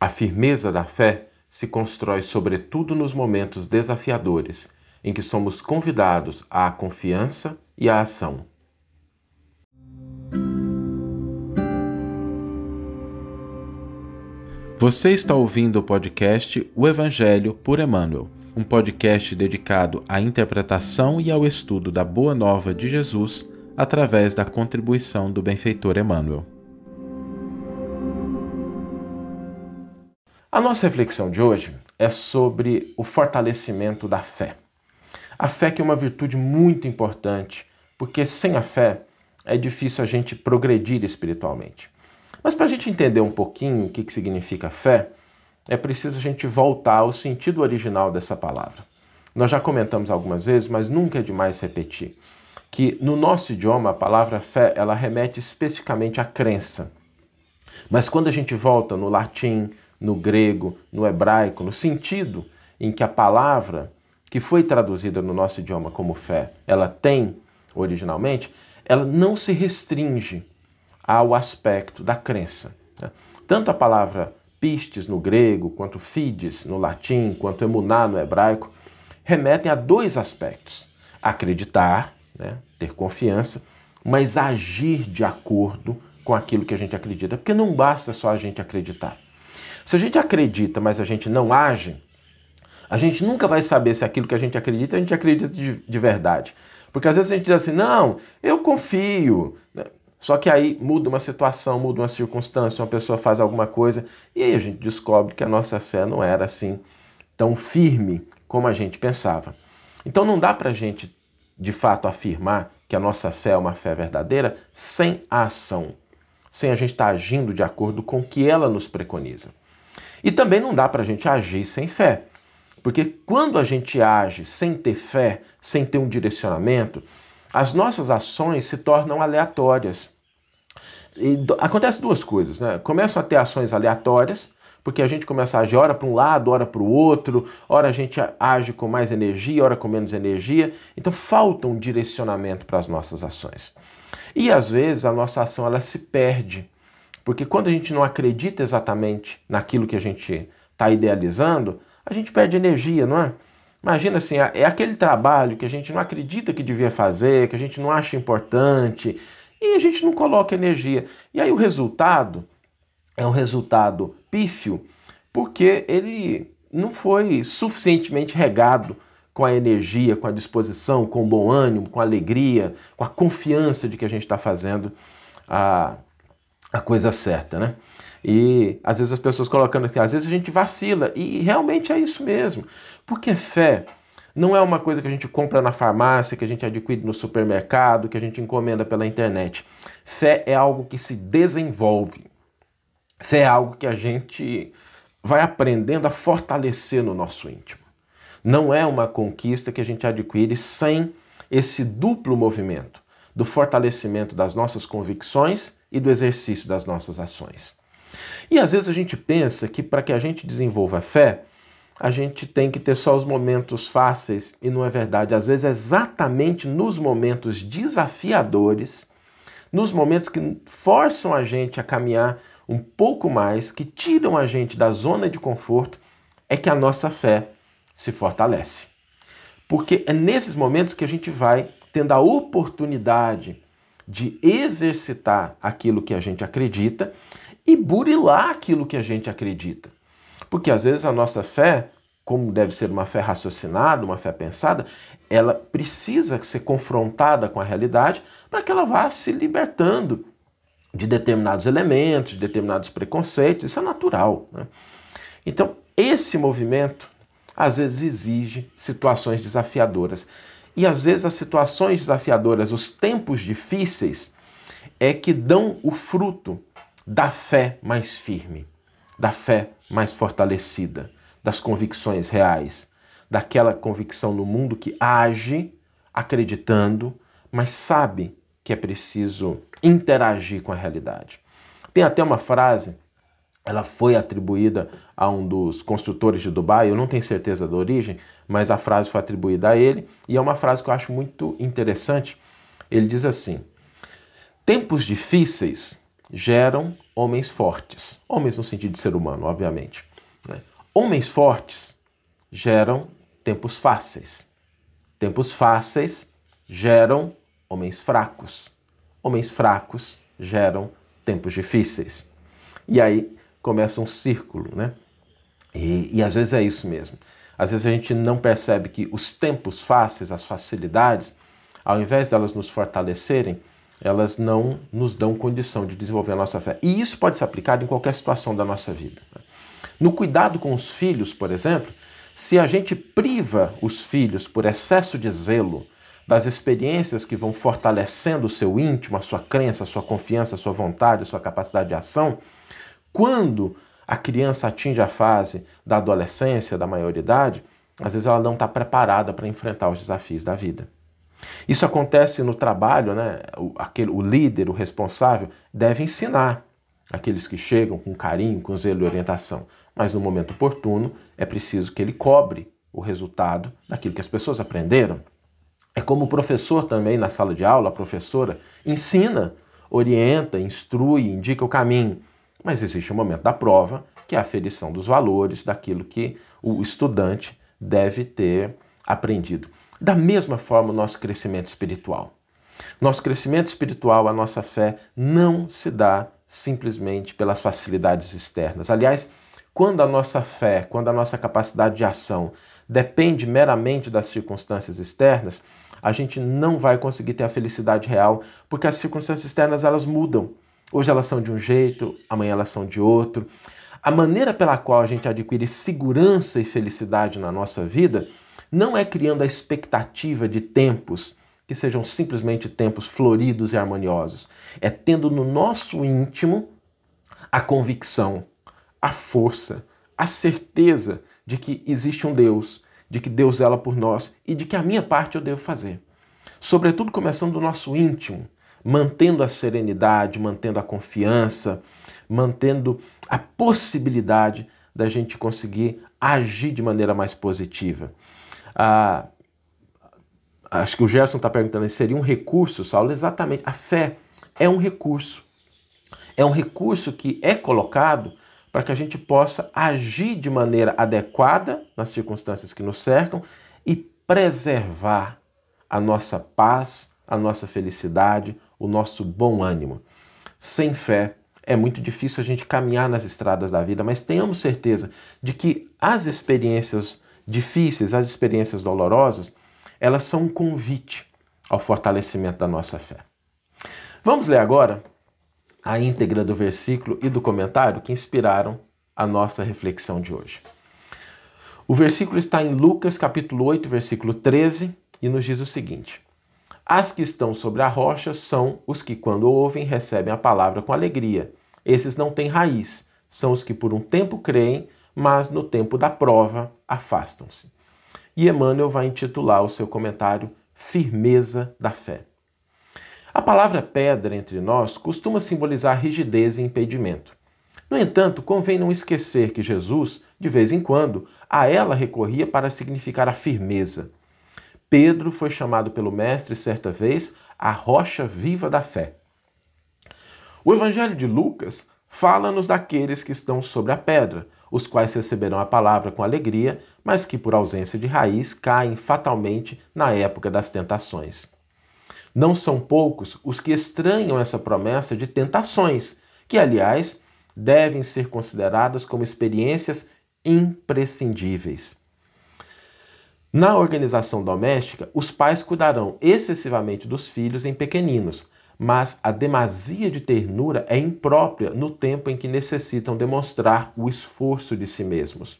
A firmeza da fé se constrói sobretudo nos momentos desafiadores, em que somos convidados à confiança e à ação. Você está ouvindo o podcast O Evangelho por Emmanuel, um podcast dedicado à interpretação e ao estudo da Boa Nova de Jesus através da contribuição do benfeitor Emmanuel. A nossa reflexão de hoje é sobre o fortalecimento da fé. A fé que é uma virtude muito importante, porque sem a fé é difícil a gente progredir espiritualmente. Mas para a gente entender um pouquinho o que, que significa fé, é preciso a gente voltar ao sentido original dessa palavra. Nós já comentamos algumas vezes, mas nunca é demais repetir, que no nosso idioma a palavra fé ela remete especificamente à crença. Mas quando a gente volta no latim, no grego, no hebraico, no sentido em que a palavra que foi traduzida no nosso idioma como fé, ela tem originalmente, ela não se restringe ao aspecto da crença. Né? Tanto a palavra pistes no grego, quanto fides no latim, quanto emuná no hebraico, remetem a dois aspectos: acreditar, né? ter confiança, mas agir de acordo com aquilo que a gente acredita. Porque não basta só a gente acreditar. Se a gente acredita, mas a gente não age, a gente nunca vai saber se aquilo que a gente acredita, a gente acredita de, de verdade. Porque às vezes a gente diz assim, não, eu confio. Né? Só que aí muda uma situação, muda uma circunstância, uma pessoa faz alguma coisa e aí a gente descobre que a nossa fé não era assim tão firme como a gente pensava. Então não dá para a gente de fato afirmar que a nossa fé é uma fé verdadeira sem a ação, sem a gente estar tá agindo de acordo com o que ela nos preconiza. E também não dá para a gente agir sem fé, porque quando a gente age sem ter fé, sem ter um direcionamento, as nossas ações se tornam aleatórias. E acontece duas coisas, né? Começam a ter ações aleatórias, porque a gente começa a agir ora para um lado, ora para o outro, ora a gente age com mais energia, ora com menos energia. Então falta um direcionamento para as nossas ações. E às vezes a nossa ação ela se perde, porque quando a gente não acredita exatamente naquilo que a gente está idealizando, a gente perde energia, não é? Imagina assim, é aquele trabalho que a gente não acredita que devia fazer, que a gente não acha importante e a gente não coloca energia. E aí o resultado é um resultado pífio porque ele não foi suficientemente regado com a energia, com a disposição, com o bom ânimo, com a alegria, com a confiança de que a gente está fazendo a, a coisa certa, né? E às vezes as pessoas colocando aqui, às vezes a gente vacila, e realmente é isso mesmo. Porque fé não é uma coisa que a gente compra na farmácia, que a gente adquire no supermercado, que a gente encomenda pela internet. Fé é algo que se desenvolve. Fé é algo que a gente vai aprendendo a fortalecer no nosso íntimo. Não é uma conquista que a gente adquire sem esse duplo movimento do fortalecimento das nossas convicções e do exercício das nossas ações. E às vezes a gente pensa que para que a gente desenvolva a fé, a gente tem que ter só os momentos fáceis, e não é verdade. Às vezes é exatamente nos momentos desafiadores, nos momentos que forçam a gente a caminhar um pouco mais, que tiram a gente da zona de conforto, é que a nossa fé se fortalece. Porque é nesses momentos que a gente vai tendo a oportunidade de exercitar aquilo que a gente acredita e burilar aquilo que a gente acredita. Porque às vezes a nossa fé, como deve ser uma fé raciocinada, uma fé pensada, ela precisa ser confrontada com a realidade para que ela vá se libertando de determinados elementos, de determinados preconceitos. Isso é natural. Né? Então, esse movimento às vezes exige situações desafiadoras. E às vezes as situações desafiadoras, os tempos difíceis, é que dão o fruto da fé mais firme, da fé mais fortalecida, das convicções reais, daquela convicção no mundo que age acreditando, mas sabe que é preciso interagir com a realidade. Tem até uma frase, ela foi atribuída a um dos construtores de Dubai, eu não tenho certeza da origem, mas a frase foi atribuída a ele, e é uma frase que eu acho muito interessante. Ele diz assim: Tempos difíceis geram homens fortes. Homens no sentido de ser humano, obviamente. Né? Homens fortes geram tempos fáceis. Tempos fáceis geram homens fracos. Homens fracos geram tempos difíceis. E aí começa um círculo, né? E, e às vezes é isso mesmo. Às vezes a gente não percebe que os tempos fáceis, as facilidades, ao invés delas nos fortalecerem, elas não nos dão condição de desenvolver a nossa fé. E isso pode ser aplicado em qualquer situação da nossa vida. Né? No cuidado com os filhos, por exemplo, se a gente priva os filhos por excesso de zelo das experiências que vão fortalecendo o seu íntimo, a sua crença, a sua confiança, a sua vontade, a sua capacidade de ação, quando a criança atinge a fase da adolescência, da maioridade, às vezes ela não está preparada para enfrentar os desafios da vida. Isso acontece no trabalho, né? O, aquele, o líder, o responsável, deve ensinar aqueles que chegam com carinho, com zelo e orientação. Mas no momento oportuno é preciso que ele cobre o resultado daquilo que as pessoas aprenderam. É como o professor também na sala de aula, a professora ensina, orienta, instrui, indica o caminho. Mas existe o momento da prova, que é a aferição dos valores, daquilo que o estudante deve ter aprendido. Da mesma forma, o nosso crescimento espiritual. Nosso crescimento espiritual, a nossa fé, não se dá simplesmente pelas facilidades externas. Aliás, quando a nossa fé, quando a nossa capacidade de ação depende meramente das circunstâncias externas, a gente não vai conseguir ter a felicidade real, porque as circunstâncias externas elas mudam. Hoje elas são de um jeito, amanhã elas são de outro. A maneira pela qual a gente adquire segurança e felicidade na nossa vida não é criando a expectativa de tempos que sejam simplesmente tempos floridos e harmoniosos. É tendo no nosso íntimo a convicção, a força, a certeza de que existe um Deus, de que Deus zela por nós e de que a minha parte eu devo fazer. Sobretudo começando do nosso íntimo, mantendo a serenidade, mantendo a confiança, mantendo a possibilidade da gente conseguir agir de maneira mais positiva. Ah, acho que o Gerson está perguntando se seria um recurso, Saulo. Exatamente. A fé é um recurso. É um recurso que é colocado para que a gente possa agir de maneira adequada nas circunstâncias que nos cercam e preservar a nossa paz, a nossa felicidade, o nosso bom ânimo. Sem fé é muito difícil a gente caminhar nas estradas da vida, mas tenhamos certeza de que as experiências difíceis, as experiências dolorosas, elas são um convite ao fortalecimento da nossa fé. Vamos ler agora a íntegra do versículo e do comentário que inspiraram a nossa reflexão de hoje. O versículo está em Lucas capítulo 8, versículo 13, e nos diz o seguinte: As que estão sobre a rocha são os que, quando ouvem, recebem a palavra com alegria. Esses não têm raiz, são os que por um tempo creem, mas no tempo da prova afastam-se. E Emmanuel vai intitular o seu comentário Firmeza da Fé. A palavra pedra entre nós costuma simbolizar rigidez e impedimento. No entanto, convém não esquecer que Jesus, de vez em quando, a ela recorria para significar a firmeza. Pedro foi chamado pelo Mestre certa vez a rocha viva da fé. O Evangelho de Lucas fala-nos daqueles que estão sobre a pedra, os quais receberão a palavra com alegria, mas que, por ausência de raiz, caem fatalmente na época das tentações. Não são poucos os que estranham essa promessa de tentações, que, aliás, devem ser consideradas como experiências imprescindíveis. Na organização doméstica, os pais cuidarão excessivamente dos filhos em pequeninos, mas a demasia de ternura é imprópria no tempo em que necessitam demonstrar o esforço de si mesmos.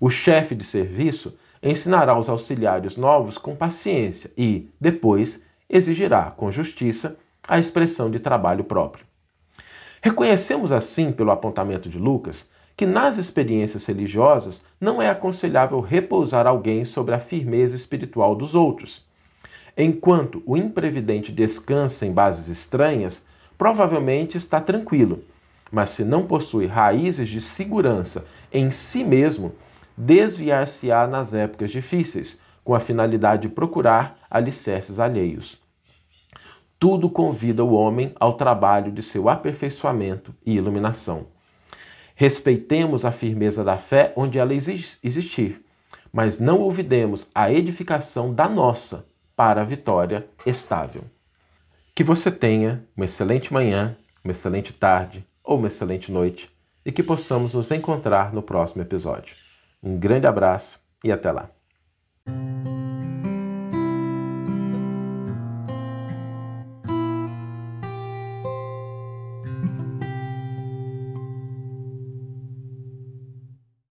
O chefe de serviço ensinará os auxiliares novos com paciência e, depois, exigirá, com justiça, a expressão de trabalho próprio. Reconhecemos assim, pelo apontamento de Lucas, que nas experiências religiosas não é aconselhável repousar alguém sobre a firmeza espiritual dos outros Enquanto o imprevidente descansa em bases estranhas, provavelmente está tranquilo, mas se não possui raízes de segurança em si mesmo, desviar-se-á nas épocas difíceis, com a finalidade de procurar alicerces alheios. tudo convida o homem ao trabalho de seu aperfeiçoamento e iluminação. Respeitemos a firmeza da fé onde ela existir, mas não olvidemos a edificação da nossa para a vitória estável. Que você tenha uma excelente manhã, uma excelente tarde ou uma excelente noite e que possamos nos encontrar no próximo episódio. Um grande abraço e até lá.